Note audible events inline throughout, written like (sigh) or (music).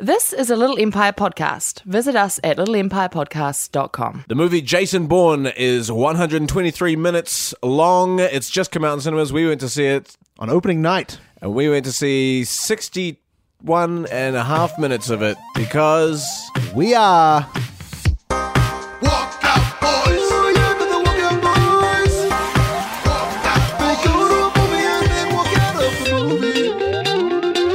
This is a Little Empire podcast. Visit us at littleempirepodcast.com. The movie Jason Bourne is 123 minutes long. It's just come out in cinemas. We went to see it, on opening night. and we went to see 61 and a half minutes of it because We are.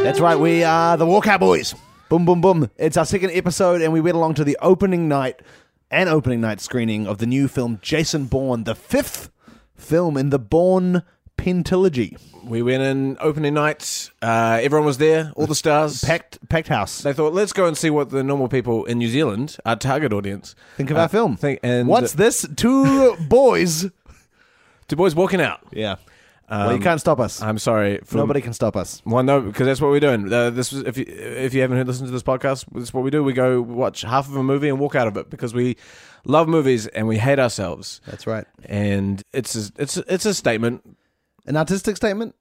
That's right, we are the Walkout Boys. Boom, boom, boom. It's our second episode, and we went along to the opening night and opening night screening of the new film Jason Bourne, the fifth film in the Bourne Pentalogy. we went in opening night. Uh, everyone was there, all the stars. Packed, packed house. They thought, let's go and see what the normal people in New Zealand, our target audience, Think of uh, our film. Think, and What's this? Two boys. two boys walking out. Yeah. Well, you can't stop us. I'm sorry. For, Nobody can stop us. Well, no, because that's what we're doing. Uh, this was if you if you haven't listened to this podcast, this is what we do. We go watch half of a movie and walk out of it because we love movies and we hate ourselves. That's right. And it's a, it's a, it's a statement. An artistic statement?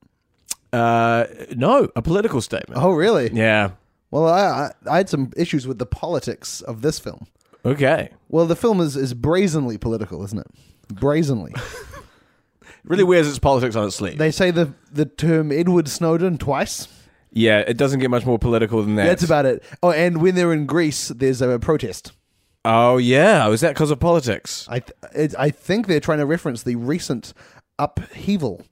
Uh, no, a political statement. Oh, really? Yeah. Well, I, I I had some issues with the politics of this film. Okay. Well, the film is, is brazenly political, isn't it? Brazenly. (laughs) Really wears its politics on its sleeve. they say the the term Edward Snowden twice. yeah, it doesn't get much more political than that. That's about it. Oh, and when they're in Greece, there's a protest. Oh yeah, was that because of politics? I th- it, I think they're trying to reference the recent upheaval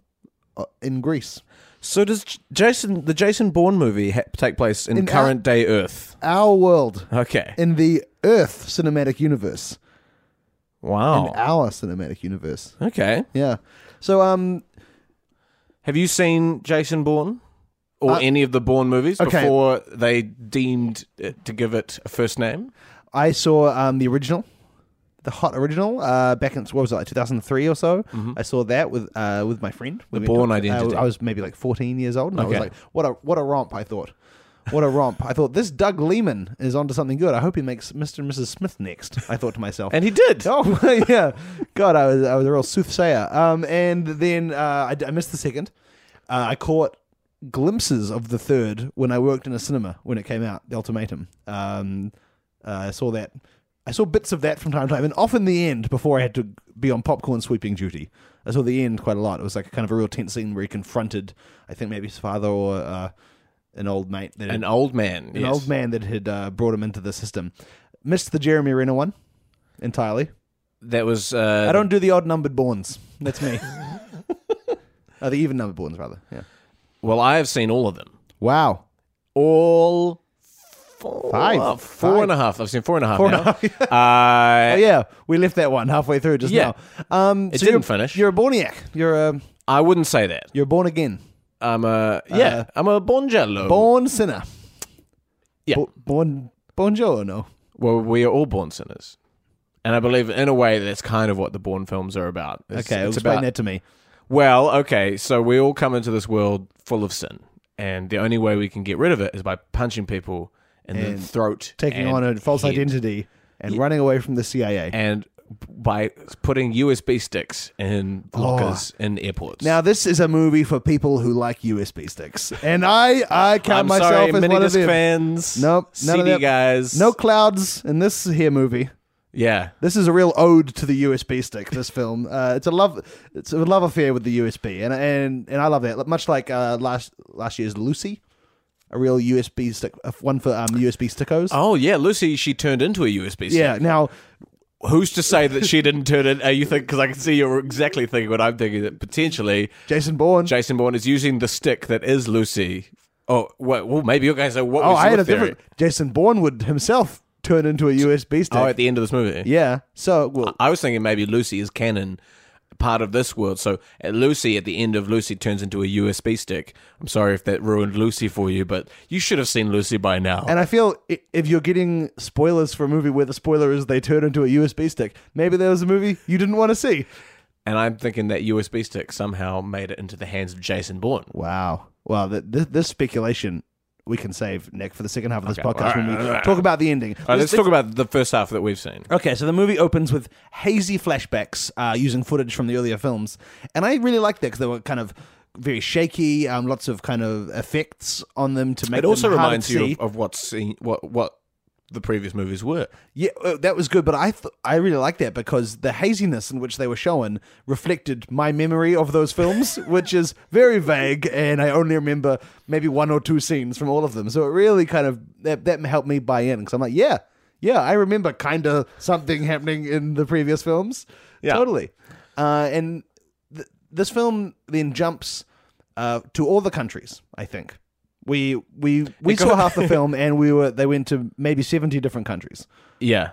uh, in Greece. So does J- Jason the Jason Bourne movie ha- take place in, In current day Earth? Our world Okay. in the Earth cinematic universe. Wow. In our cinematic universe. Okay. Yeah. So um Have you seen Jason Bourne or Uh, any of the Bourne movies okay. before they deemed it to give it a first name? I saw um, the original, the hot original, uh, back in what was it, like 2003 or so. I saw that with uh, with my friend. Went Bourne to- Identity. Uh, I was maybe like 14 years old, and I was Okay. like, "What a what a romp!" I thought. What a romp! I thought this Doug Liman is onto something good. I hope he makes Mr. and Mrs. Smith next. I thought to myself, And he did. (laughs) Oh yeah, God, I was I was a real soothsayer. Um, and then uh, I, I missed the second. Uh, I caught glimpses of the third when I worked in a cinema when it came out. The Ultimatum. Um, uh, I saw that. I saw bits of that from time to time, and often the end before I had to be on popcorn sweeping duty. I saw the end quite a lot. It was like kind of a real tense scene where he confronted, I think maybe his father or uh, an old mate that An had, old man. an yes. old man that had uh, brought him into the system. Missed the Jeremy Renner one entirely. That was. Uh, I don't do the odd numbered Bournes. That's me. oh, (laughs) the even numbered Bournes, rather. Yeah. Well, I have seen all of them. Wow. All. Four, Five. four Five. and a half. I've seen four and a half Four now. and a half, (laughs) uh, Oh, yeah, we left that one halfway through just Yeah. now. Um, It so didn't you're, finish. You're a Borniac. You're a I wouldn't say that. you're born again, I'm a yeah. Uh, I'm a Bonjello. born sinner. Yeah. Bo- born buongiorno. well, we are all born sinners, and I believe in a way that's kind of what the Bourne films are about. It's, Okay, it's explain about that to me. Well, okay, so we all come into this world full of sin, and the only way we can get rid of it is by punching people in And the throat, Taking on a false head, identity and running away from the CIA. and by putting USB sticks in lockers in airports. Oh. now this is a movie for people who like USB sticks, and I I count I'm myself sorry, as mini one of them. fans. Nope, none of CD that. guys. No clouds in this here movie. Yeah, This is a real ode to the USB stick. This film, uh, it's a love, it's a love affair with the USB, and and and I love that. Much like uh, last last year's Lucy, a real USB stick, uh, one for um, USB stickos. Oh yeah, Lucy. She turned into a USB stick. yeah. Now, Who's to say that she didn't turn it? Are you think? Because I can see you're exactly thinking what I'm thinking. That potentially Jason Bourne. Jason Bourne is using the stick that is Lucy. Oh, well, well maybe you guys are. What oh, was I had a theory? different. Jason Bourne would himself turn into a USB stick. Oh, at the end of this movie. yeah. So well, I was thinking maybe Lucy is canon part of this world. So at Lucy, at the end of Lucy, turns into a USB stick. I'm sorry if that ruined Lucy for you, but you should have seen Lucy by now. And I feel if you're getting spoilers for a movie where the spoiler is they turn into a USB stick, maybe there was a movie you didn't want to see. And I'm thinking that USB stick somehow made it into the hands of Jason Bourne. Wow. This, this speculation we can save, Nick, for the second half of this Okay. podcast when we talk about the ending. All right, let's talk about the first half that we've seen. Okay, so the movie opens with hazy flashbacks uh, using footage from the earlier films, and I really liked that because they were kind of very shaky, um, lots of kind of effects on them to make It also reminds to you of, of what's seen, what what the previous movies were. Yeah, uh, that was good, but I th- I really like that because the haziness in which they were shown reflected my memory of those films, (laughs) which is very vague, and I only remember maybe one or two scenes from all of them. So it really kind of that that helped me buy in because I'm like, yeah, yeah, I remember kind of something happening in the previous films, Yeah. totally. Uh, and th- this film then jumps uh, to all the countries. I think we we we saw half the (laughs) film, and we were they went to maybe seventy different countries. Yeah,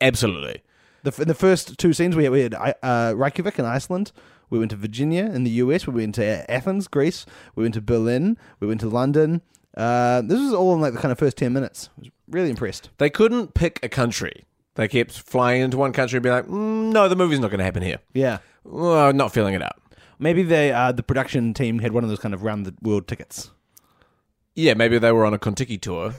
absolutely. The, in the first two scenes, we had, we had uh, Reykjavik in Iceland. We went to Virginia in the US. We went to Athens, Greece. We went to Berlin. We went to London. Uh, this was all in like the kind of first 10 minutes. I was really impressed. They couldn't pick a country. They kept flying into one country and be like, mm, "No, the movie's not going to happen here." Yeah. Well, not feeling it out. Maybe they, uh, the production team had one of those kind of round the world tickets. Yeah, maybe they were on a Contiki tour.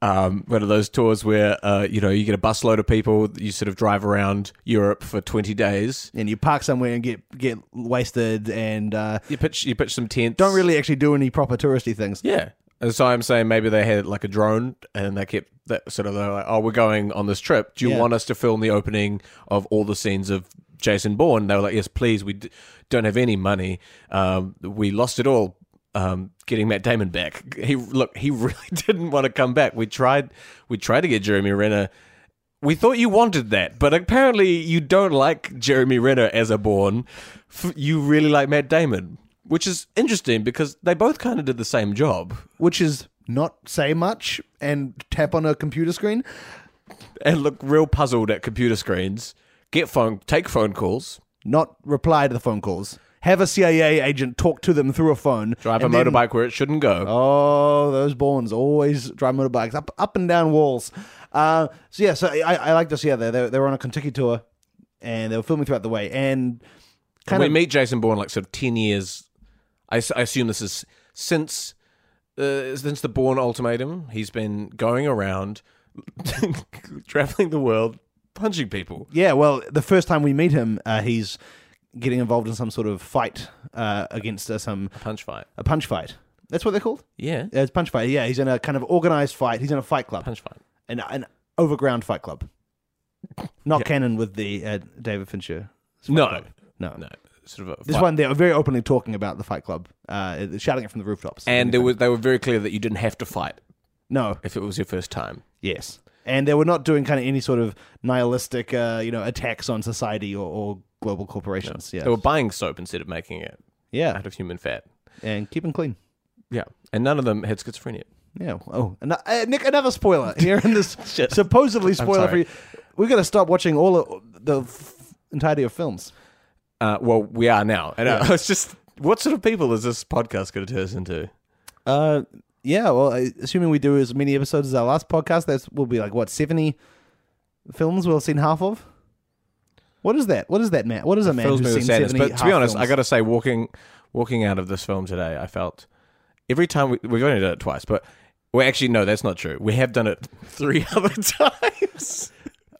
Um, one of those tours where uh, you know you get a busload of people, you sort of drive around Europe for twenty days. And you park somewhere and get get wasted and uh, You pitch, you pitch some tents. don't really actually do any proper touristy things. Yeah. And so I'm saying maybe they had like a drone and they kept that sort of, they're like, oh, we're going on this trip. Do you Yeah. want us to film the opening of all the scenes of Jason Bourne? They were like, yes, please. We d- don't have any money. Um, we lost it all um, getting Matt Damon back. He look, he (laughs) really didn't want to come back. We tried, we tried to get Jeremy Renner. We thought you wanted that, but apparently you don't like Jeremy Renner as a Bourne. You really like Matt Damon, which is interesting because they both kind of did the same job. Which is not say much and tap on a computer screen. and look real puzzled at computer screens. Get phone, take phone calls, not reply to the phone calls. Have a CIA agent talk to them through a phone. drive a then- motorbike where it shouldn't go. Oh, those Bournes always drive motorbikes up up and down walls. Uh, so yeah, so I, I like this. Yeah, they they they were on a Kentucky tour, and they were filming throughout the way, and kind we of meet Jason Bourne like sort of ten years. I assume this is since uh, since the Bourne ultimatum. He's been going around, (laughs) traveling the world, punching people. yeah. Well, the first time we meet him, uh, he's getting involved in some sort of fight uh, against uh, some Punch fight. a punch fight. That's what they're called. Yeah, Yeah, it's punch fight. Yeah, he's in a kind of organized fight. He's in a fight club, punch fight. an an overground fight club. Not canon with the uh, David Fincher. Fight No, Club. no, no, sort of a This fight. one, they're very openly talking about the Fight Club, uh, shouting it from the rooftops. And there was, they were very clear that you didn't have to fight no, if it was your first time. yes, and they were not doing kind of any sort of nihilistic, uh, you know, attacks on society or, or global corporations. Yeah, They were buying soap instead of making it yeah, out of human fat. and keeping clean. Yeah, and none of them had schizophrenia. Yeah. Oh, and, uh, Nick, another spoiler here in this (laughs) Shit. supposedly spoiler free. We're gonna stop watching all of the f- entirety of films. Uh, well, we are now, and uh, (laughs) it's just what sort of people is this podcast going to turn us into? Uh, yeah. Well, I- assuming we do as many episodes as our last podcast, that's will be like what seventy films we'll have seen half of. What is that? What is that, man? What is a man Fills me with sadness. But to be honest, I got to say, walking walking out of this film today, I felt every time we, we've only done it twice, but well, actually, no, that's not true. We have done it (laughs) three (laughs) other times.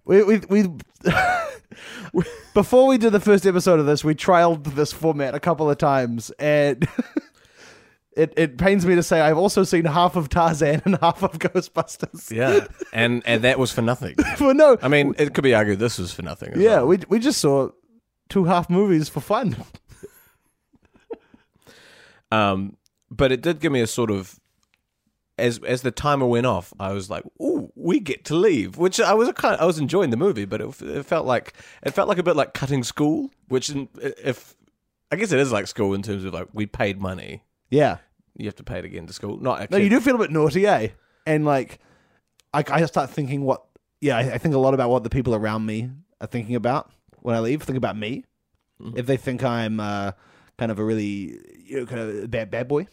We we, we (laughs) before we did the first episode of this, we trialed this format a couple of times, and it it pains me to say I've also seen half of Tarzan and half of Ghostbusters. yeah, and and that was for nothing. (laughs) Well, no, I mean, it could be argued this was for nothing. as yeah, well. we we just saw two half movies for fun. (laughs) Um, but it did give me a sort of as as the timer went off, I was like, "Ooh, we get to leave," which I was kind. I was enjoying the movie, but it, it felt like it felt like a bit like cutting school. Which, if I guess it is like school in terms of like we paid money, Yeah, you have to pay it again to school. Not actually. no, you do feel a bit naughty, eh? And like, I I start thinking what. Yeah, I, I think a lot about what the people around me are thinking about when I leave. Think about me. if they think I'm uh, kind of a really you know kind of bad bad boy,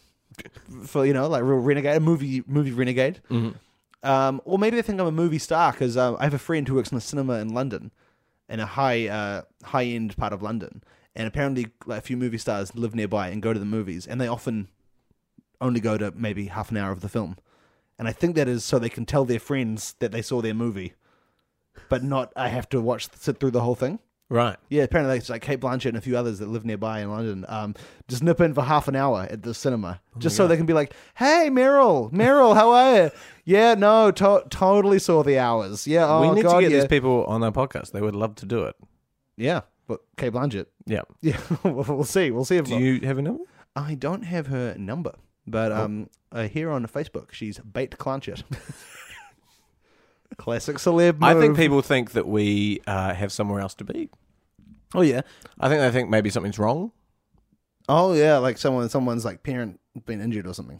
for you know like real renegade, a movie movie renegade, um, or maybe they think I'm a movie star because um, I have a friend who works in a cinema in London, in a high uh, high end part of London, and apparently like a few movie stars live nearby and go to the movies, and they often only go to maybe half an hour of the film. And I think that is so they can tell their friends that they saw their movie, but not I have to watch sit through the whole thing. Right. Yeah, apparently it's like Cate Blanchett and a few others that live nearby in London. Um, just nip in for half an hour at the cinema, just so they can be like, "Hey, Meryl, Meryl, how are you? Yeah, no, to- totally saw the hours. Yeah, oh we need god, to get yeah, these people on our podcast. They would love to do it. yeah." But Cate Blanchett, Yeah. (laughs) yeah, we'll see, we'll see if Do you have a number? I don't have her number, but um, uh, here on Facebook, she's Bait Clanchett. (laughs) Classic celeb. I think people think that we uh, have somewhere else to be. Oh yeah. I think they think maybe something's wrong. Oh yeah, like someone, someone's like parent been injured or something.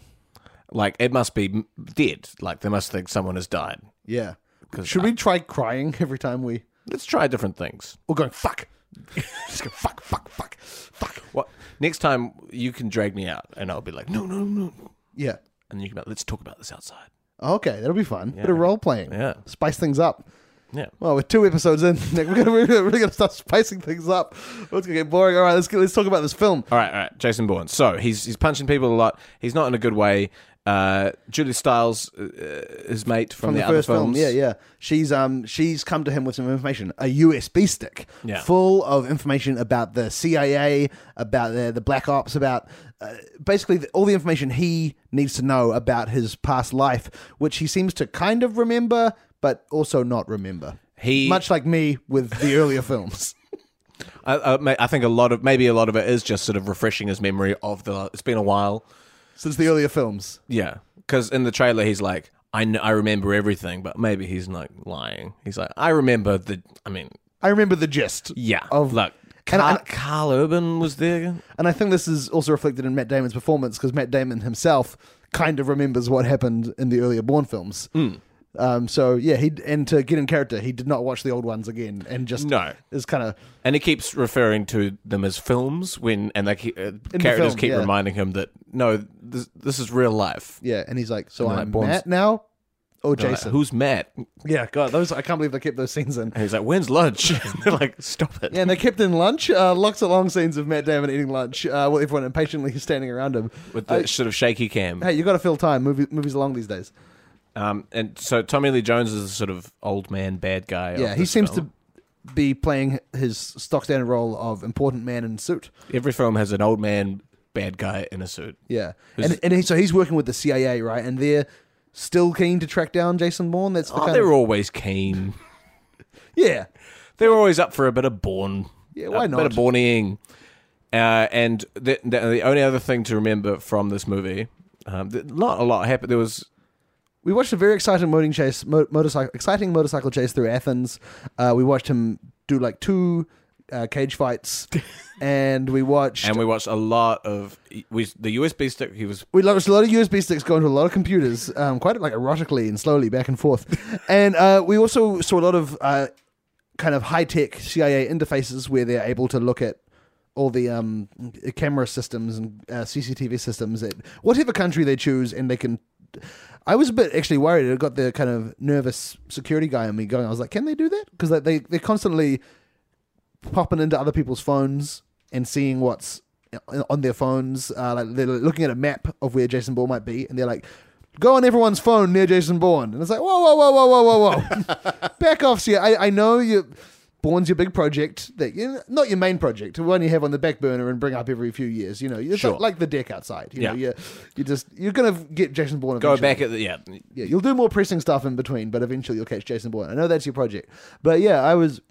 Like it must be dead. Like they must think someone has died. Yeah. Should I- we try crying (laughs) every time we? Let's try different things. We're going fuck. (laughs) Just go fuck, fuck, fuck, fuck. What next time you can drag me out and I'll be like, no, no, no, no. Yeah. and you can be like, let's talk about this outside. Okay, that'll be fun. Bit of role playing. Yeah. Spice things up. Yeah. Well, with two episodes in, Nick, (laughs) we're gonna we're gonna, gonna start spicing things up. It's gonna get boring. All right, let's get, let's talk about this film. All right, all right. Jason Bourne. So he's he's punching people a lot. He's not in a good way. Uh, Julia Stiles, uh, his mate from, from the, other first film. films. Yeah, yeah. She's um she's come to him with some information, a USB stick Yeah. full of information about the CIA, about the the Black Ops, about uh, basically the, all the information he needs to know about his past life, which he seems to kind of remember, but also not remember. He- much like me with the earlier films. (laughs) I, I, I think a lot of maybe a lot of it is just sort of refreshing his memory of the. It's been a while. Since the earlier films, Yeah, because in the trailer he's like, I kn- I remember everything, but maybe he's not lying. He's like, I remember the. I mean, I remember the gist. yeah. Of- look, And- Carl, and- Karl Urban was there. And I think this is also reflected in Matt Damon's performance because Matt Damon himself kind of remembers what happened in the earlier Bourne films. Mm. Um, so yeah, he and to get in character, he did not watch the old ones again, and just No. is kind of And he keeps referring to them as films when, and they keep, uh, characters film, keep yeah. reminding him that no, this, this is real life. yeah, and he's like, so And like I'm Matt now, or They're like, Jason? Who's Matt? yeah, God, those I can't believe they kept those scenes in. And he's like, when's lunch? (laughs) And they're like, stop it. Yeah, and they kept in lunch. Uh, lots of long scenes of Matt Damon eating lunch, uh, with everyone impatiently standing around him. With the Uh, sort of shaky cam. hey, you got to fill time. Movie, movies are long these days. Um, and so Tommy Lee Jones is a sort of old man bad guy. Yeah, he seems film. to be playing his stock standard role of important man in suit. Every film has an old man bad guy in a suit. Yeah, Who's- and and he, so he's working with the CIA, right? And they're still keen to track down Jason Bourne. That's the Oh, kind they're of, always keen. (laughs) yeah, They're always up for a bit of Bourne. Yeah, why a not? bit of Bourneing. Uh, and the, the, the only other thing to remember from this movie, um, th- not a lot happened. There was we watched a very exciting motoring chase, mo- motorcycle, exciting motorcycle chase through Athens. Uh, we watched him do like two uh, cage fights, (laughs) and we watched and we watched a lot of we the USB stick. He was we watched a lot of USB sticks go into a lot of computers, um, quite like erotically and slowly back and forth. (laughs) and uh, we also saw a lot of uh, kind of high tech CIA interfaces where they're able to look at all the um, camera systems and uh, CCTV systems at whatever country they choose, and they can. I was a bit actually worried. I got the kind of nervous security guy on me going. I was like, can they do that? Because they they're constantly popping into other people's phones and seeing what's on their phones. Uh, like they're looking at a map of where Jason Bourne might be, and they're like, "Go on everyone's phone near Jason Bourne." And it's like, "Whoa, whoa, whoa, whoa, whoa, whoa, whoa! (laughs) Back off, here. I, I know you." Bourne's your big project that you not your main project, the one you have on the back burner and bring up every few years. You know, it's Sure. like, like the deck outside. You know, Yeah. you you just you're gonna get Jason Bourne. go back at the yeah. Yeah, you'll do more pressing stuff in between, but eventually you'll catch Jason Bourne. I know that's your project, but yeah, I was,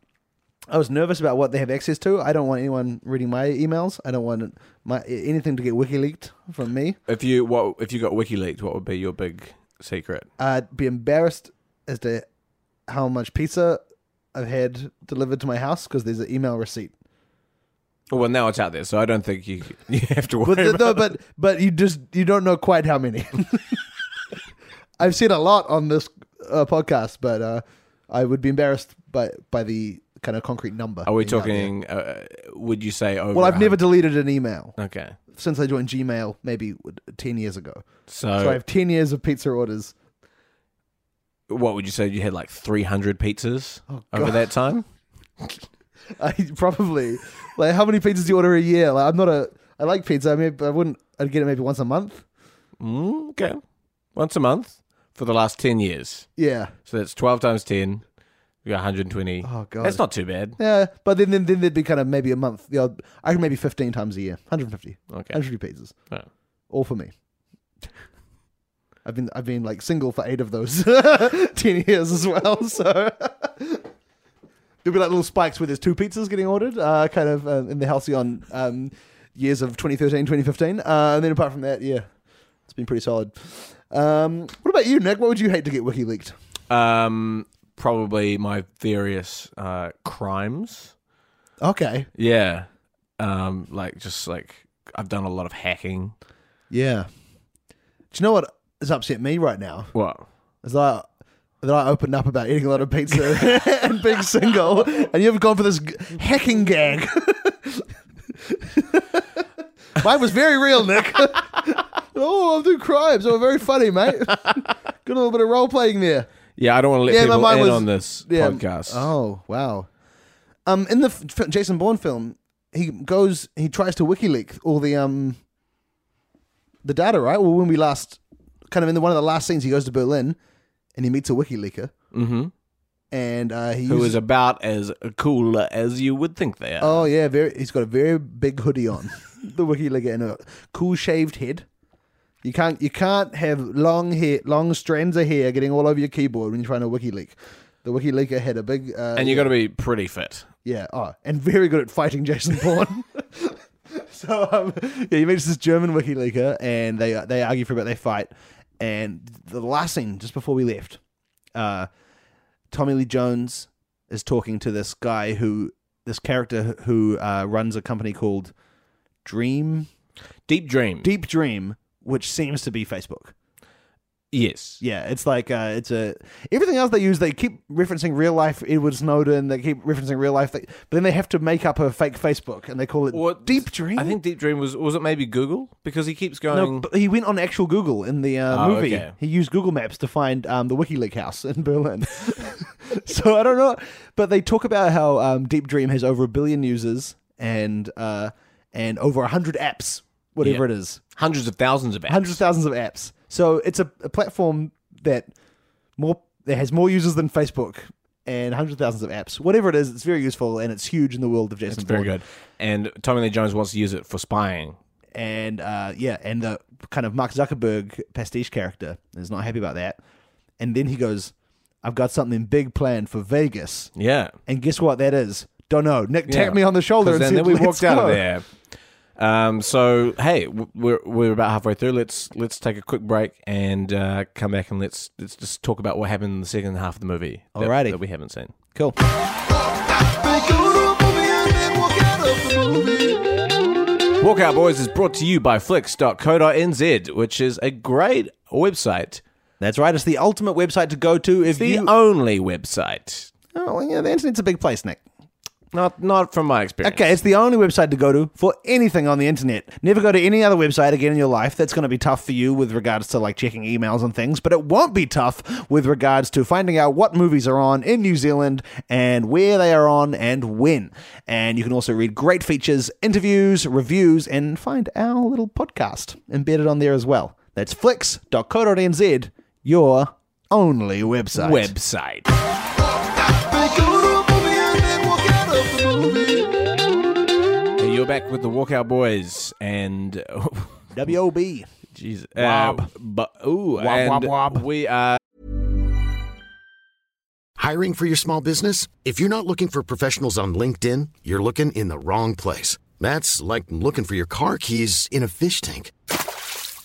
I was nervous about what they have access to. I don't want anyone reading my emails. I don't want my anything to get wiki leaked from me. If you what if you got WikiLeaks, what would be your big secret? I'd be embarrassed as to how much pizza I've had delivered to my house because there's an email receipt. Well, now it's out there, so I don't think you (laughs) you have to worry But about no, but but you just you don't know quite how many. (laughs) I've said a lot on this uh, podcast, but uh, I would be embarrassed by by the kind of concrete number. Are we being out there. talking? Uh, would you say over? Well, I've never deleted an email Okay, since I joined Gmail, maybe ten years ago. so, So I have ten years of pizza orders. What would you say? You had like three hundred pizzas Oh, over that time. (laughs) I probably like how many pizzas do you order a year? Like I'm not a. I like pizza. I mean, I wouldn't. I'd get it maybe once a month. Mm, okay, once a month for the last ten years. Yeah. So that's twelve times ten. We got one hundred and twenty. Oh god. That's not too bad. Yeah, but then, then then there'd be kind of maybe a month. The odd, I reckon maybe fifteen times a year, 150, Okay. 150 pizzas, Oh. all for me. I've been I've been like single for eight of those (laughs) ten years as well. So (laughs) there'll be like little spikes where there's two pizzas getting ordered, uh, kind of uh, in the halcyon um, years of 2013, 2015, uh, and then apart from that, yeah, it's been pretty solid. Um, what about you, Nick? What would you hate to get wiki leaked? Um, probably my various uh, crimes. Okay, Yeah. Um, like just like I've done a lot of hacking. yeah. Do you know what has upset me right now? What? Is that that I opened up about eating a lot of pizza (laughs) and being single, and you've gone for this g- hacking gag. (laughs) Mine was very real, Nick. (laughs) oh, I'm doing crimes. Oh, very funny, mate. Got a little bit of role playing there. Yeah, I don't want to let Yeah, my people mind in was- on this Yeah. podcast. Oh, wow. Um, in the f- f- Jason Bourne film, he goes, he tries to WikiLeak all the um, the data, right? Well, when we last, kind of in the one of the last scenes, he goes to Berlin, and he meets a WikiLeaker, mm-hmm. and uh, he Who uses, is about as cool as you would think they are. Oh yeah, very. He's got a very big hoodie on, (laughs) the WikiLeaker, and a cool shaved head. You can't you can't have long hair, long strands of hair getting all over your keyboard when you're trying to WikiLeak. The WikiLeaker had a big, uh, and you got to be pretty fit. yeah, oh, and very good at fighting Jason Bourne. (laughs) so um, yeah, he meets this German WikiLeaker, and they they argue for a bit. They fight, and the last scene just before we left, uh, Tommy Lee Jones is talking to this guy who this character who uh, runs a company called Dream Deep dream. Deep Dream, which seems to be Facebook. Yes. Yeah, it's like uh, it's a everything else they use. They keep referencing real life Edward Snowden. They keep referencing real life, but then they have to make up a fake Facebook and they call it Deep Dream. I think Deep Dream was was it maybe Google because he keeps going. no, but he went on actual Google in the uh, Oh, movie. okay. He used Google Maps to find um, the WikiLeaks house in Berlin. (laughs) so I don't know, but they talk about how um, Deep Dream has over a billion users and uh, and over a hundred apps, whatever Yeah. it is. hundreds of thousands of apps. hundreds of thousands of apps. So it's a, a platform that more that has more users than Facebook and hundreds of thousands of apps. Whatever it is, it's very useful and it's huge in the world of Jason It's very Bourne. good. And Tommy Lee Jones wants to use it for spying. And uh, yeah, and the kind of Mark Zuckerberg pastiche character is not happy about that. And then he goes, "I've got something big planned for Vegas." Yeah. And guess what that is? Don't know. Nick Yeah. tapped me on the shoulder and then, said, then we "Let's walked out of there. Um, so hey, we're we're about halfway through. Let's let's take a quick break and uh, come back and let's let's just talk about what happened in the second half of the movie. that- Alrighty. that we haven't seen. Cool. Walkout Boys is brought to you by Flicks.co.nz, which is a great website. That's right. It's the ultimate website to go to if The you. only website. Oh, yeah, the internet's a big place, Nick. Not not from my experience. Okay, it's the only website to go to for anything on the internet. Never go to any other website again in your life. That's going to be tough for you with regards to like checking emails and things, but it won't be tough with regards to finding out what movies are on in New Zealand and where they are on and when. And you can also read great features, interviews, reviews, and find our little podcast embedded on there as well. That's flicks.co.nz, your only website. Website. Back with the Walkout Boys and (laughs) W-O-B. jeez, Wob. uh, but ooh, Wob, and wob, wob. we are Hiring for your small business? If you're not looking for professionals on LinkedIn, you're looking in the wrong place. That's like looking for your car keys in a fish tank.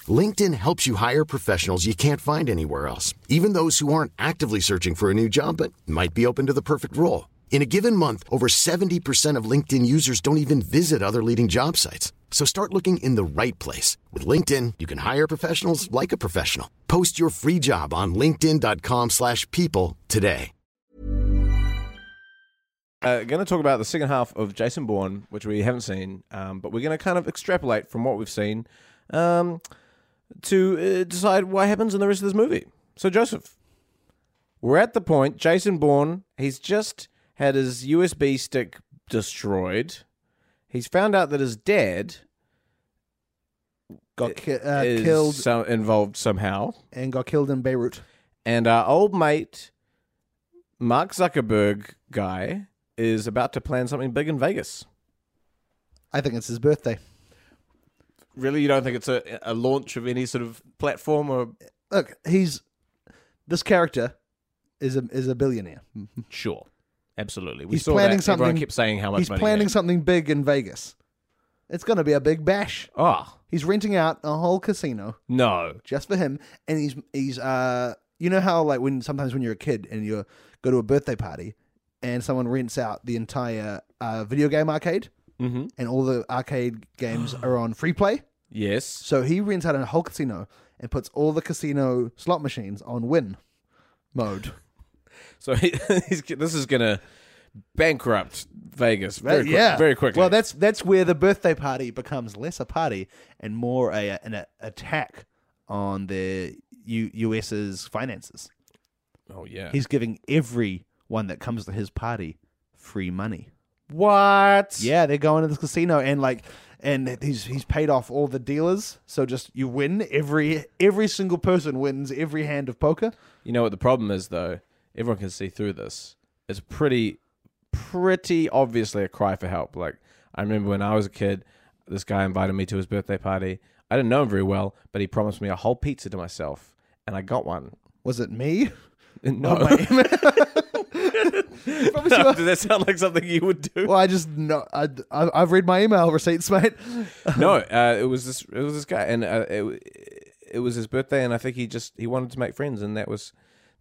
LinkedIn helps you hire professionals you can't find anywhere else, even those who aren't actively searching for a new job but might be open to the perfect role. In a given month, over 70% of LinkedIn users don't even visit other leading job sites. So start looking in the right place. With LinkedIn, you can hire professionals like a professional. Post your free job on linkedin.com slash people today. uh, going to talk about the second half of Jason Bourne, which we haven't seen, um, but we're going to kind of extrapolate from what we've seen um, to uh, decide what happens in the rest of this movie. So, Joseph, we're at the point. Jason Bourne, he's just had his USB stick destroyed. He's found out that his dad Got ki- uh, is killed so- involved somehow. and got killed in Beirut. And our old mate, Mark Zuckerberg guy, is about to plan something big in Vegas. I think it's his birthday. Really, you don't think it's a, a launch of any sort of platform or? Look, he's this character is a is a billionaire. Sure, absolutely. We He's saw planning that. Everyone something- kept saying how much He's money. planning something big in Vegas. It's going to be a big bash. Oh He's renting out a whole casino no! just for him, and he's he's uh you know how like when sometimes when you're a kid and you go to a birthday party and someone rents out the entire uh, video game arcade Mm-hmm. and all the arcade games (gasps) are on free play. Yes. So he rents out a whole casino and puts all the casino slot machines on win mode. So he, (laughs) he's, this is gonna bankrupt Vegas very quick, yeah, very quickly. Well, that's that's where the birthday party becomes less a party and more a an a, attack on the U, US's finances. oh yeah. He's giving everyone that comes to his party free money. what? Yeah, they're going to the casino and like and he's he's paid off all the dealers. So just you win every every single person wins every hand of poker. You know what the problem is, though? Everyone can see through this. It's pretty, pretty obviously a cry for help. Like, I remember when I was a kid, this guy invited me to his birthday party. I didn't know him very well, but he promised me a whole pizza to myself, and I got one. Was it me? (laughs) No. Oh, (laughs) Promise Does that sound like something you would do? well, I just know I, I I've read my email receipts, mate. (laughs) no, uh, it was this. It was this guy, and uh, it, it was his birthday, and I think he just he wanted to make friends, and that was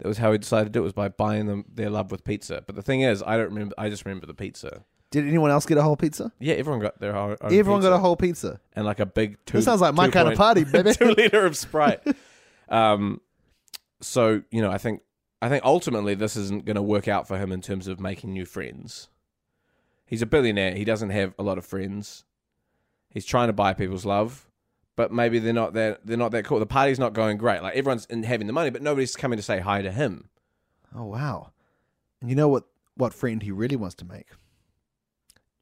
that was how he decided to do it was by buying them their love with pizza. But the thing is, I don't remember. I just remember the pizza. Did anyone else get a whole pizza? Yeah, everyone got their own. own Everyone pizza. got a whole pizza. and like a big two. This sounds like my two kind of party, baby. (laughs) two liter of Sprite. (laughs) um, so you know, I think I think ultimately this isn't going to work out for him in terms of making new friends. He's a billionaire. He doesn't have a lot of friends. He's trying to buy people's love, but maybe they're not that they're not that cool. The party's not going great. Like everyone's in having the money, but nobody's coming to say hi to him. Oh wow! And you know what? What friend he really wants to make?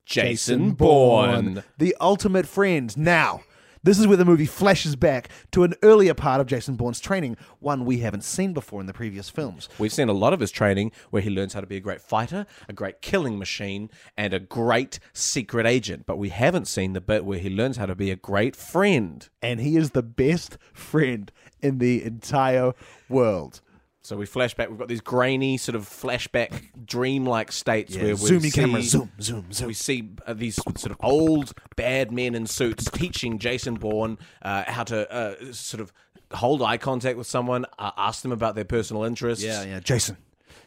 Jason, Bourne. the ultimate friend. Now, this is where the movie flashes back to an earlier part of Jason Bourne's training, one we haven't seen before in the previous films. We've seen a lot of his training where he learns how to be a great fighter, a great killing machine, and a great secret agent. But we haven't seen the bit where he learns how to be a great friend. And he is the best friend in the entire world. So we flashback. We've got these grainy, sort of flashback, dreamlike states where we zoomy see, camera, zoom, zoom, zoom. We see uh, these sort of old bad men in suits teaching Jason Bourne uh, how to uh, sort of hold eye contact with someone, uh, ask them about their personal interests. Yeah, yeah. Jason,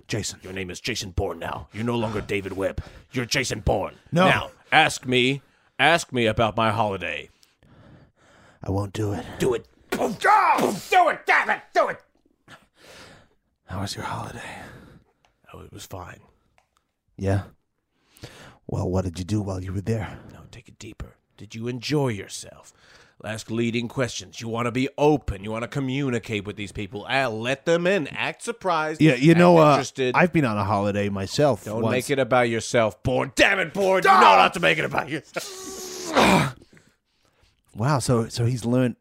Jason. Your name is Jason Bourne now. You're no longer David Webb. You're Jason Bourne. No. Now, ask me, ask me about my holiday. I won't do it. Do it. Do it. Damn it. Do it. How was your holiday? Oh, it was fine. Yeah. Well, what did you do while you were there? No, take it deeper. Did you enjoy yourself? Ask leading questions. You want to be open. You want to communicate with these people. Uh, let them in. Act surprised. Yeah, you act know, uh, interested. I've been on a holiday myself. Don't once. make it about yourself, Bourne. Damn it, Bourne. You know not to make it about yourself. (laughs) Wow, so so he's learned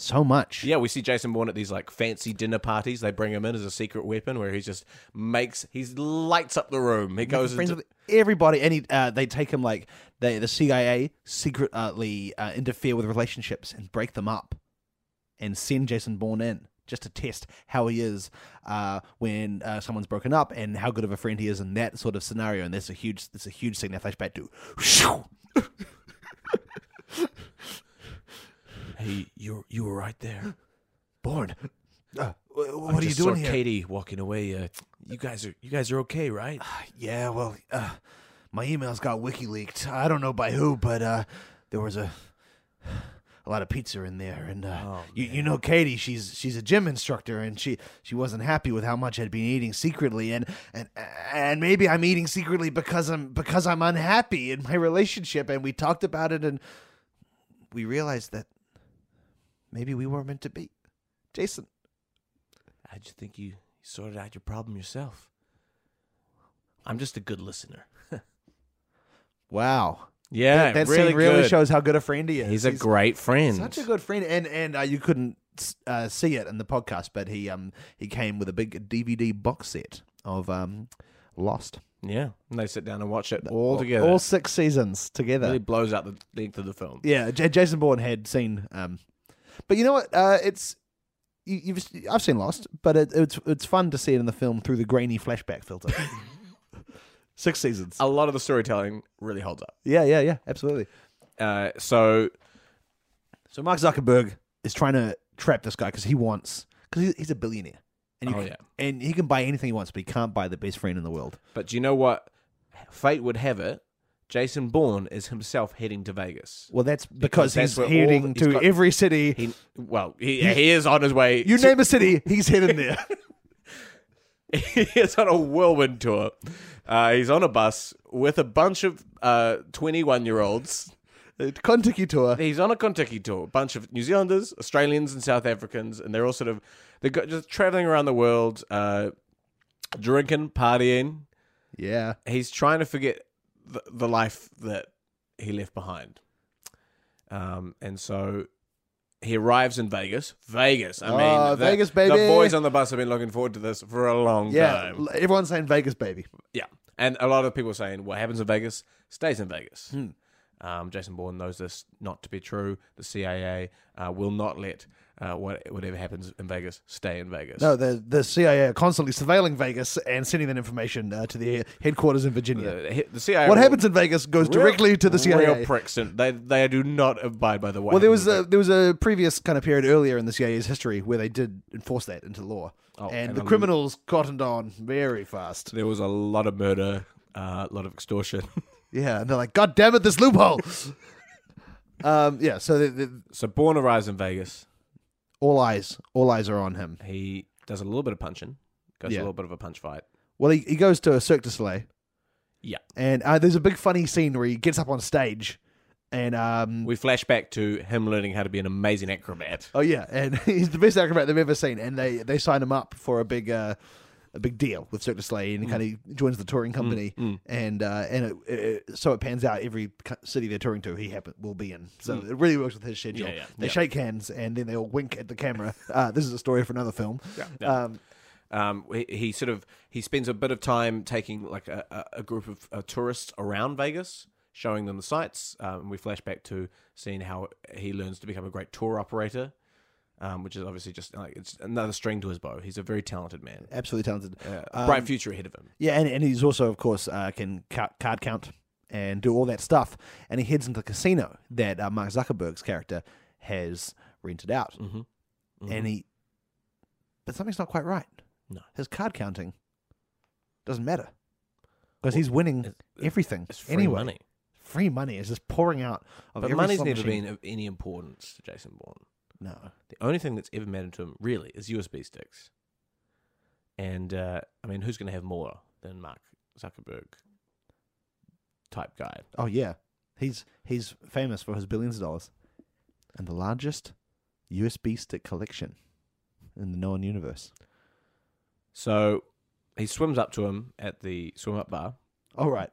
so much. Yeah, we see Jason Bourne at these like fancy dinner parties. They bring him in as a secret weapon, where he just makes he lights up the room. He goes friends into, with everybody, and he, uh, they take him like they, the CIA secretly uh, interfere with relationships and break them up, and send Jason Bourne in just to test how he is uh, when uh, someone's broken up and how good of a friend he is in that sort of scenario. And there's a huge, there's a huge scene that flashback to. (laughs) (laughs) Hey, you you were right there. (gasps) Born. uh, wh- I what are you just doing saw here? Katie walking away. Uh, you guys are you guys are okay, right? Yeah, well, uh, my emails got wiki leaked. I don't know by who, but uh, there was a a lot of pizza in there, and uh, Oh, you, you know Katie, she's she's a gym instructor, and she she wasn't happy with how much I'd been eating secretly, and and and maybe I'm eating secretly because I'm because I'm unhappy in my relationship, and we talked about it, and we realized that maybe we weren't meant to be. Jason, I just think you sorted out your problem yourself. I'm just a good listener. (laughs) wow, Yeah, that, that really scene really good. shows how good a friend he is. He's a great friend. Such a good friend, and and uh, you couldn't uh, see it in the podcast, but he um he came with a big DVD box set of um Lost Yeah, and they sit down and watch it all together. all six seasons together. really blows out the length of the film. Yeah, J- Jason Bourne had seen um, but you know what? Uh, it's you, you've I've seen Lost, but it, it's it's fun to see it in the film through the grainy flashback filter. (laughs) six seasons. A lot of the storytelling really holds up. Yeah, yeah, yeah, absolutely. Uh, so So Mark Zuckerberg is trying to trap this guy because he wants because he's a billionaire, and you Oh, can, yeah. and he can buy anything he wants, but he can't buy the best friend in the world. But do you know what? Fate would have it. Jason Bourne is himself heading to Vegas. Well, that's because, that's he's heading he's to got- every city. He well, he, he is on his way. you to- name a city, he's heading there. (laughs) (laughs) he is on a whirlwind tour. Uh, he's on a bus with a bunch of uh, twenty-one-year-olds. Contiki tour. He's on a Kentucky tour. A bunch of New Zealanders, Australians, and South Africans, and they're all sort of they're just traveling around the world, uh, drinking, partying. Yeah. he's trying to forget the, the life that he left behind. Um, and so he arrives in Vegas. Vegas. I mean, Oh, the- Vegas, baby. The boys on the bus have been looking forward to this for a long Yeah. time. Everyone's saying Vegas, baby. Yeah. And a lot of people are saying what happens in Vegas stays in Vegas. Hmm. Um, Jason Bourne knows this not to be true. The CIA uh, will not let uh, what, whatever happens in Vegas stay in Vegas. No, the the CIA are constantly surveilling Vegas and sending that information uh, to the headquarters in Virginia. The, the CIA. what happens in Vegas goes real- directly to the CIA. Real pricks. and They they do not abide by the way. well, there was a there was a previous kind of period earlier in the CIA's history where they did enforce that into law, Oh, and, and the criminals cottoned on very fast. there was a lot of murder, uh, a lot of extortion. (laughs) Yeah, and they're like, "God damn it, this loophole!" (laughs) um, yeah, so the, the, so Bourne arrives in Vegas. All eyes, all eyes are on him. He does a little bit of punching, goes Yeah. a little bit of a punch fight. Well, he, he goes to a Cirque du Soleil, Yeah. and uh, there's a big funny scene where he gets up on stage, and um, We flash back to him learning how to be an amazing acrobat. oh yeah, and (laughs) he's the best acrobat they've ever seen, and they they sign him up for a big. Uh, a big deal with Cirque du Soleil, and he kind of joins the touring company, and uh, and it, it, so it pans out every city they're touring to, he happen will be in. So it really works with his schedule. Yeah, yeah, they yeah. shake hands, and then they all wink at the camera. Uh, this is a story for another film. yeah. Um, Um, he, he sort of he spends a bit of time taking like a, a, a group of uh, tourists around Vegas, showing them the sights. Um, we flash back to seeing how he learns to become a great tour operator, um, which is obviously just like it's another string to his bow. He's a very talented man, absolutely talented. uh, a bright future ahead of him. Yeah, and, and he's also, of course, uh, can ca- card count and do all that stuff. And he heads into the casino that uh, Mark Zuckerberg's character has rented out. Mm-hmm. And he, but something's not quite right. No. his card counting doesn't matter because he's winning it's- everything It's free anyway. money, Free money is just pouring out of but money's never machine. been of any importance to Jason Bourne. No. The only thing that's ever mattered to him really is USB sticks. And uh, I mean, who's going to have more than Mark Zuckerberg type guy? Oh yeah, he's he's famous for his billions of dollars and the largest USB stick collection in the known universe. So he swims up to him at the swim up bar. Oh right,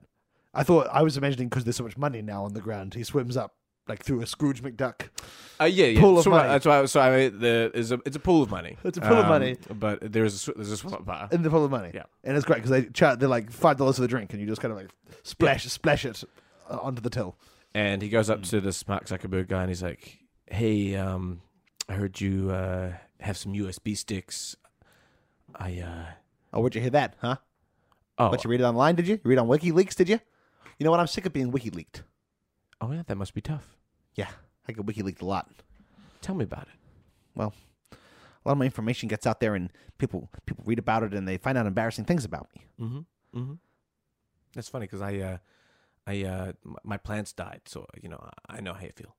I thought I was imagining because there's so much money now on the ground, he swims up like through a Scrooge McDuck. Uh, yeah, yeah. Pool of swim up- money. That's why. So I mean, the is a it's a pool of money. It's a pool of Um, money. but there's a there's a swim up bar. in the pool of money. Yeah. and it's great because they chart. They're like five dollars for the drink, and you just kind of like splash splash it uh, onto the till. And he goes up Mm. to this Mark Zuckerberg guy and he's like, "Hey, um, I heard you uh, have some USB sticks. I uh, Oh, where'd you hear that, huh? oh What you read it online? Did you? You read on WikiLeaks? Did you? You know what? I'm sick of being WikiLeaked. Oh yeah, that must be tough. Yeah, I get WikiLeaked a lot. Tell me about it." Well, a lot of my information gets out there, and people people read about it, and they find out embarrassing things about me. Mm-hmm. Mm-hmm. That's funny because I, uh, I, uh, my plants died, so you know I know how you feel.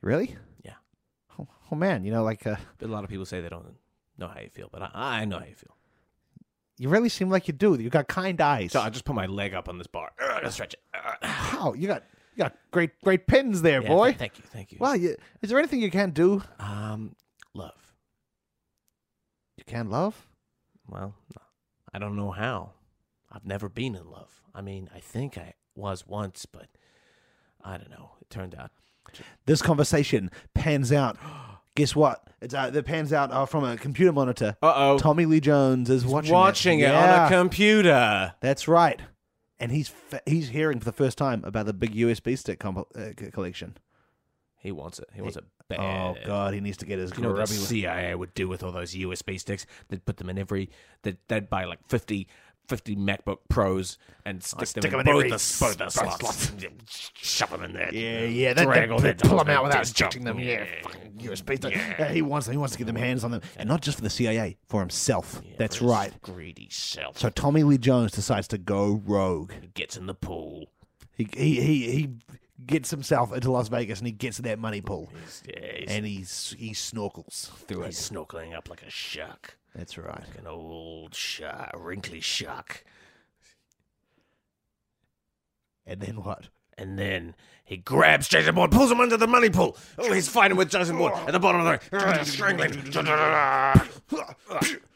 Really? Yeah. Oh, oh man, you know, like uh, a lot of people say they don't know how you feel, but I, I know how you feel. you really seem like you do. You got kind eyes. So I just put my leg up on this bar. Ugh, I stretch it. Ugh. Wow, you got you got great great pins there, Yeah, boy. th- thank you, thank you. Well, you, is there anything you can't do? Um, love. You can't love? Well, I don't know how. I've never been in love. I mean, I think I was once, but I don't know. It turned out. This conversation pans out. (gasps) Guess what? It's uh, it pans out uh, from a computer monitor. Uh oh. Tommy Lee Jones is watching, Watching it, on a computer. That's right, and he's fa- he's hearing for the first time about the big USB stick comp- uh, collection. He wants it. He wants it bad. Oh. God, he needs to get his You know what the. CIA would do with all those USB sticks? They'd put them in every. They'd, they'd buy like 50, 50 MacBook Pros and stick, stick them, them in both every the, both the slots. slots. Shove them in there. Yeah, yeah. They, Drag they their pull them out without disc injecting them. Yeah, fucking USB. Yeah, he wants he wants to get them hands on them, and not just for the CIA, for himself. That's For his right. Greedy self. So Tommy Lee Jones decides to go rogue. he gets in the pool. He he he, he gets himself into Las Vegas and he gets that money pool, He's, yeah, he's, and he's he snorkels through he's it. snorkeling up like a shark. That's right. Like an old shark, wrinkly shark. And then what? And then he grabs Jason Bourne, pulls him under the money pool. Oh, he's fighting with Jason Bourne at the bottom of the ring, strangling.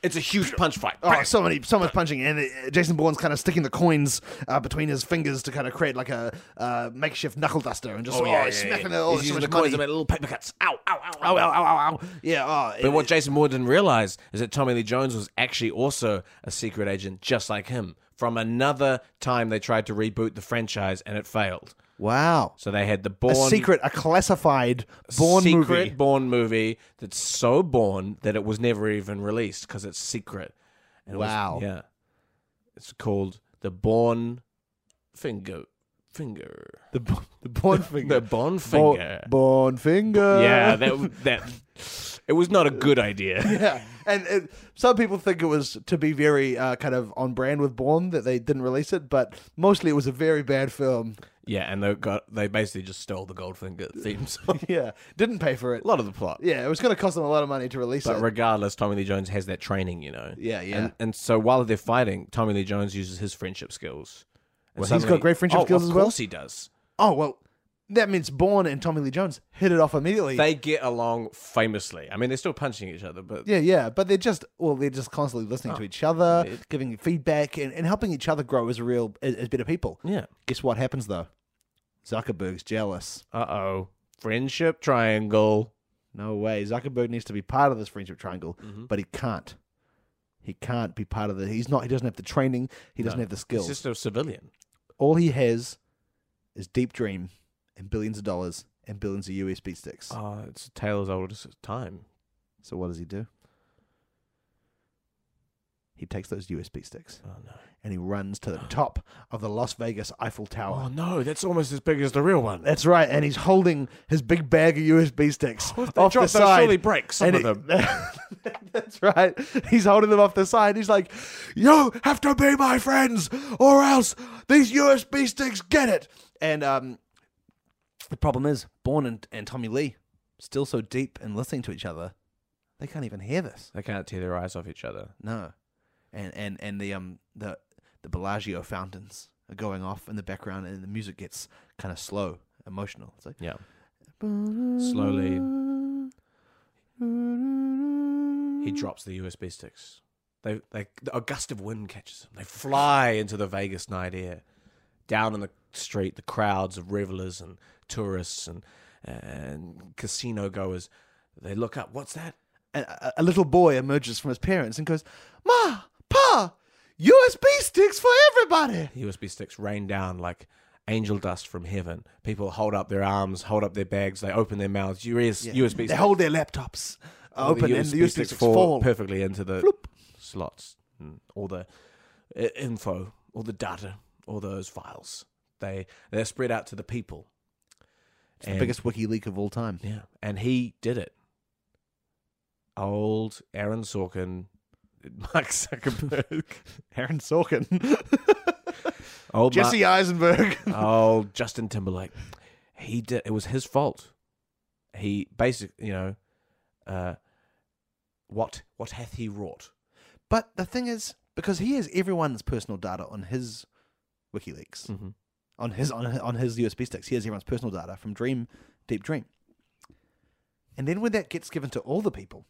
It's a huge punch fight. Oh, so many, so much punching, and uh, Jason Bourne's kind of sticking the coins uh, between his fingers to kind of create like a uh, makeshift knuckle duster, and just oh, he's smacking it. Oh, He's so using the coins to make little paper cuts. Ow, ow, ow, Ow, ow, ow, ow, ow. Yeah. Oh, But it- what Jason Bourne didn't realize is that Tommy Lee Jones was actually also a secret agent, just like him, from another time they tried to reboot the franchise and it failed. Wow. So they had the Born. A secret, a classified Bourne secret movie. Bourne movie that's so Bourne that it was never even released because it's secret. And it was- Wow. yeah. It's called the Bourne Finger. Finger. The, Bo- the Bourne finger. The Bourne Bo- Finger. Bourne finger. yeah, that that it was not a good idea. (laughs) yeah. And it, some people think it was to be very uh, kind of on brand with Bourne that they didn't release it, but mostly it was a very bad film. Yeah, and they got they basically just stole the Goldfinger theme (laughs) song. Yeah, didn't pay for it. a lot of the plot. Yeah, it was going to cost them a lot of money to release it. But it. regardless, Tommy Lee Jones has that training, you know. Yeah, yeah. And, and so while they're fighting, Tommy Lee Jones uses his friendship skills. And Well, he's got great friendship Oh, skills as well? Of course he does. oh well, that means Bourne and Tommy Lee Jones hit it off immediately. They get along famously. I mean, they're still punching each other, but yeah, yeah, but they're just well, they're just constantly listening to each other, it- giving feedback, and, and helping each other grow as a real as, as better people. yeah. Guess what happens though? Zuckerberg's jealous. Uh oh. Friendship triangle. No way. Zuckerberg needs to be part of this friendship triangle, Mm-hmm. but he can't. He can't be part of the. He's not. He doesn't have the training. He doesn't have the skills. He's just a civilian. All he has is deep dream and billions of dollars and billions of USB sticks. Oh, it's a tale as old as time. So what does he do? He takes those USB sticks Oh no. and he runs to the (gasps) top of the Las Vegas Eiffel Tower. Oh no, that's almost as big as the real one. That's right, and he's holding his big bag of USB sticks They off drop the side. surely break some And of he- them. (laughs) That's right. He's holding them off the side. He's like, "You have to be my friends, or else these USB sticks get it." And um, the problem is, Bourne and, and Tommy Lee still so deep and listening to each other, they can't even hear this. They can't tear their eyes off each other. No, and and and the um the the Bellagio fountains are going off in the background, and the music gets kind of slow, emotional. It's like Yeah. Slowly, he drops the USB sticks. They, they, a gust of wind catches them. They fly into the Vegas night air. Down in the street, the crowds of revelers and tourists and and casino goers, they look up. What's that? a, a little boy emerges from his parents and goes, "Ma, pa, USB sticks for everybody." USB sticks rain down like angel dust from heaven. People hold up their arms, hold up their bags, they open their mouths. US, USB They sticks. hold their laptops all open, and the USB sticks fall. perfectly into the Floop. slots. And all the uh, info, all the data, all those files. They they're spread out to the people. It's the biggest wiki leak of all time. Yeah, and he did it. Old Aaron Sorkin, (laughs) Mark Zuckerberg, (laughs) Aaron Sorkin, (laughs) old Jesse Eisenberg. Old Justin Timberlake. He did. It was his fault. he basically, you know, uh, what what hath he wrought? But the thing is, because he has everyone's personal data on his WikiLeaks, Mm-hmm. On his on his, on his USB sticks, he has everyone's personal data from Dream, Deep Dream. And then when that gets given to all the people,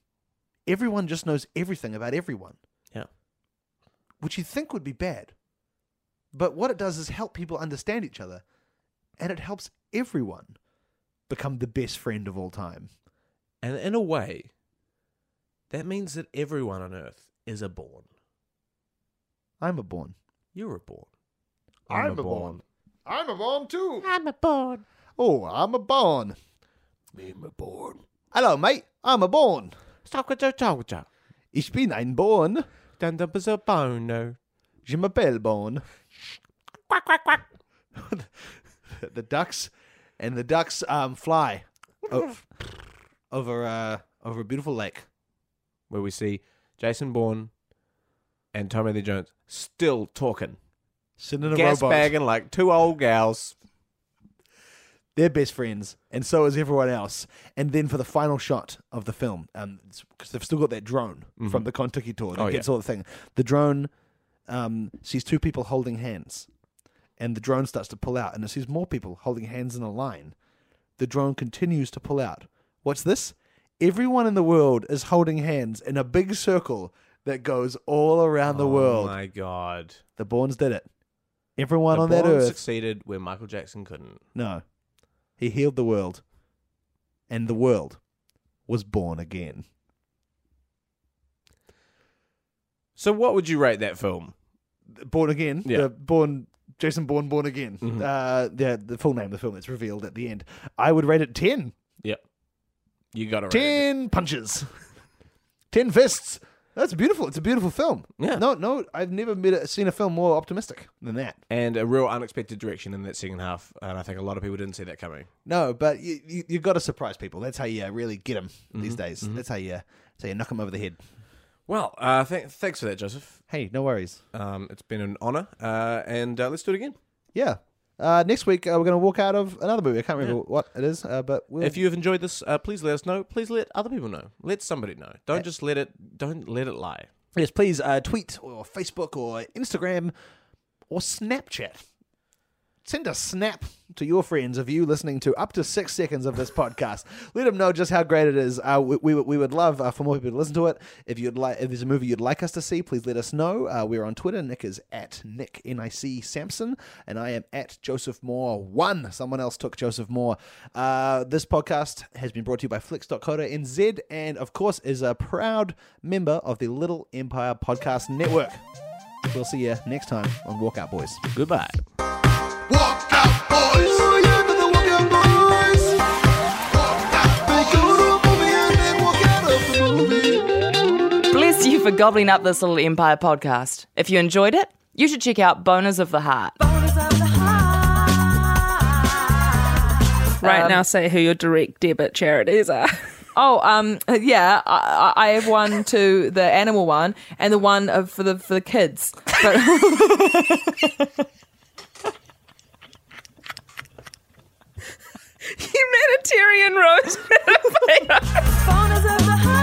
everyone just knows everything about everyone, Yeah. which you think would be bad. But what it does is help people understand each other, and it helps everyone become the best friend of all time. And in a way, that means that everyone on Earth is a Bourne. I'm a Bourne. You're a Bourne. I'm a Bourne. I'm a Bourne too. I'm a Bourne. Oh, I'm a Bourne. I'm a Bourne. Hello, mate. I'm a Bourne. Stalker Ich bin ein Born. Dann da bist du bono. Je m'appelle Born. Quack quack quack. (laughs) the ducks and the ducks um fly o- over uh over a beautiful lake. Where we see Jason Bourne and Tommy Lee Jones still talking. Sitting in a Gas bagging like two old gals. They're best friends, and so is everyone else. And then for the final shot of the film, um, because they've still got that drone from the Kentucky tour that Oh, gets yeah. all the thing. The drone um sees two people holding hands, and the drone starts to pull out, and it sees more people holding hands in a line. The drone continues to pull out. What's this? Everyone in the world is holding hands in a big circle that goes all around the Oh world. my god. The Bournes did it. Everyone on that earth. succeeded where Michael Jackson couldn't. No. He healed the world. And the world was born again. So what would you rate that film? Born again. Yeah. The born Jason Bourne born again. Mhm. Uh the the full name of the film that's revealed at the end. I would rate it 10. Yep. You got it right. 10 punches. (laughs) 10 fists. That's beautiful. It's a beautiful film. Yeah. No, no, I've never met a, seen a film more optimistic than that. And a real unexpected direction in that second half. And I think a lot of people didn't see that coming. No, but you you, you got to surprise people. That's how you really get them Mm-hmm. these days. That's how you that's how you knock them over the head. Well, uh, th- thanks for that, Joseph. Hey, no worries. Um, it's been an honor. Uh, and uh, let's do it again. Yeah. Uh, next week uh, we're going to walk out of another movie. I can't remember what it is, uh, but we'll, If you have enjoyed this, uh, please let us know. Please let other people know. Let somebody know. Don't just let it. Don't let it lie. yes, please uh, tweet or Facebook or Instagram or Snapchat. Send a snap to your friends of you listening to up to six seconds of this podcast. Let them know just how great it is. Uh, we, we, would- we would love uh, for more people to listen to it. If you'd like, if there's a movie you'd like us to see, please let us know. Uh, we're on Twitter. Nick is at Nick N I C Sampson, and I am at Joseph Moore One. Someone else took Joseph Moore. Uh, this podcast has been brought to you by Flicks.co.nz, and of course is a proud member of the Little Empire Podcast Network. We'll see you next time on Walkout Boys. Goodbye. Bless you for gobbling up this little Empire podcast. If you enjoyed it, you should check out Boners of the Heart. Right now, say who your direct debit charities are. (laughs) Oh, um, yeah, I, I I have one to the animal one and the one of, for the for the kids. But (laughs) humanitarian rose (laughs)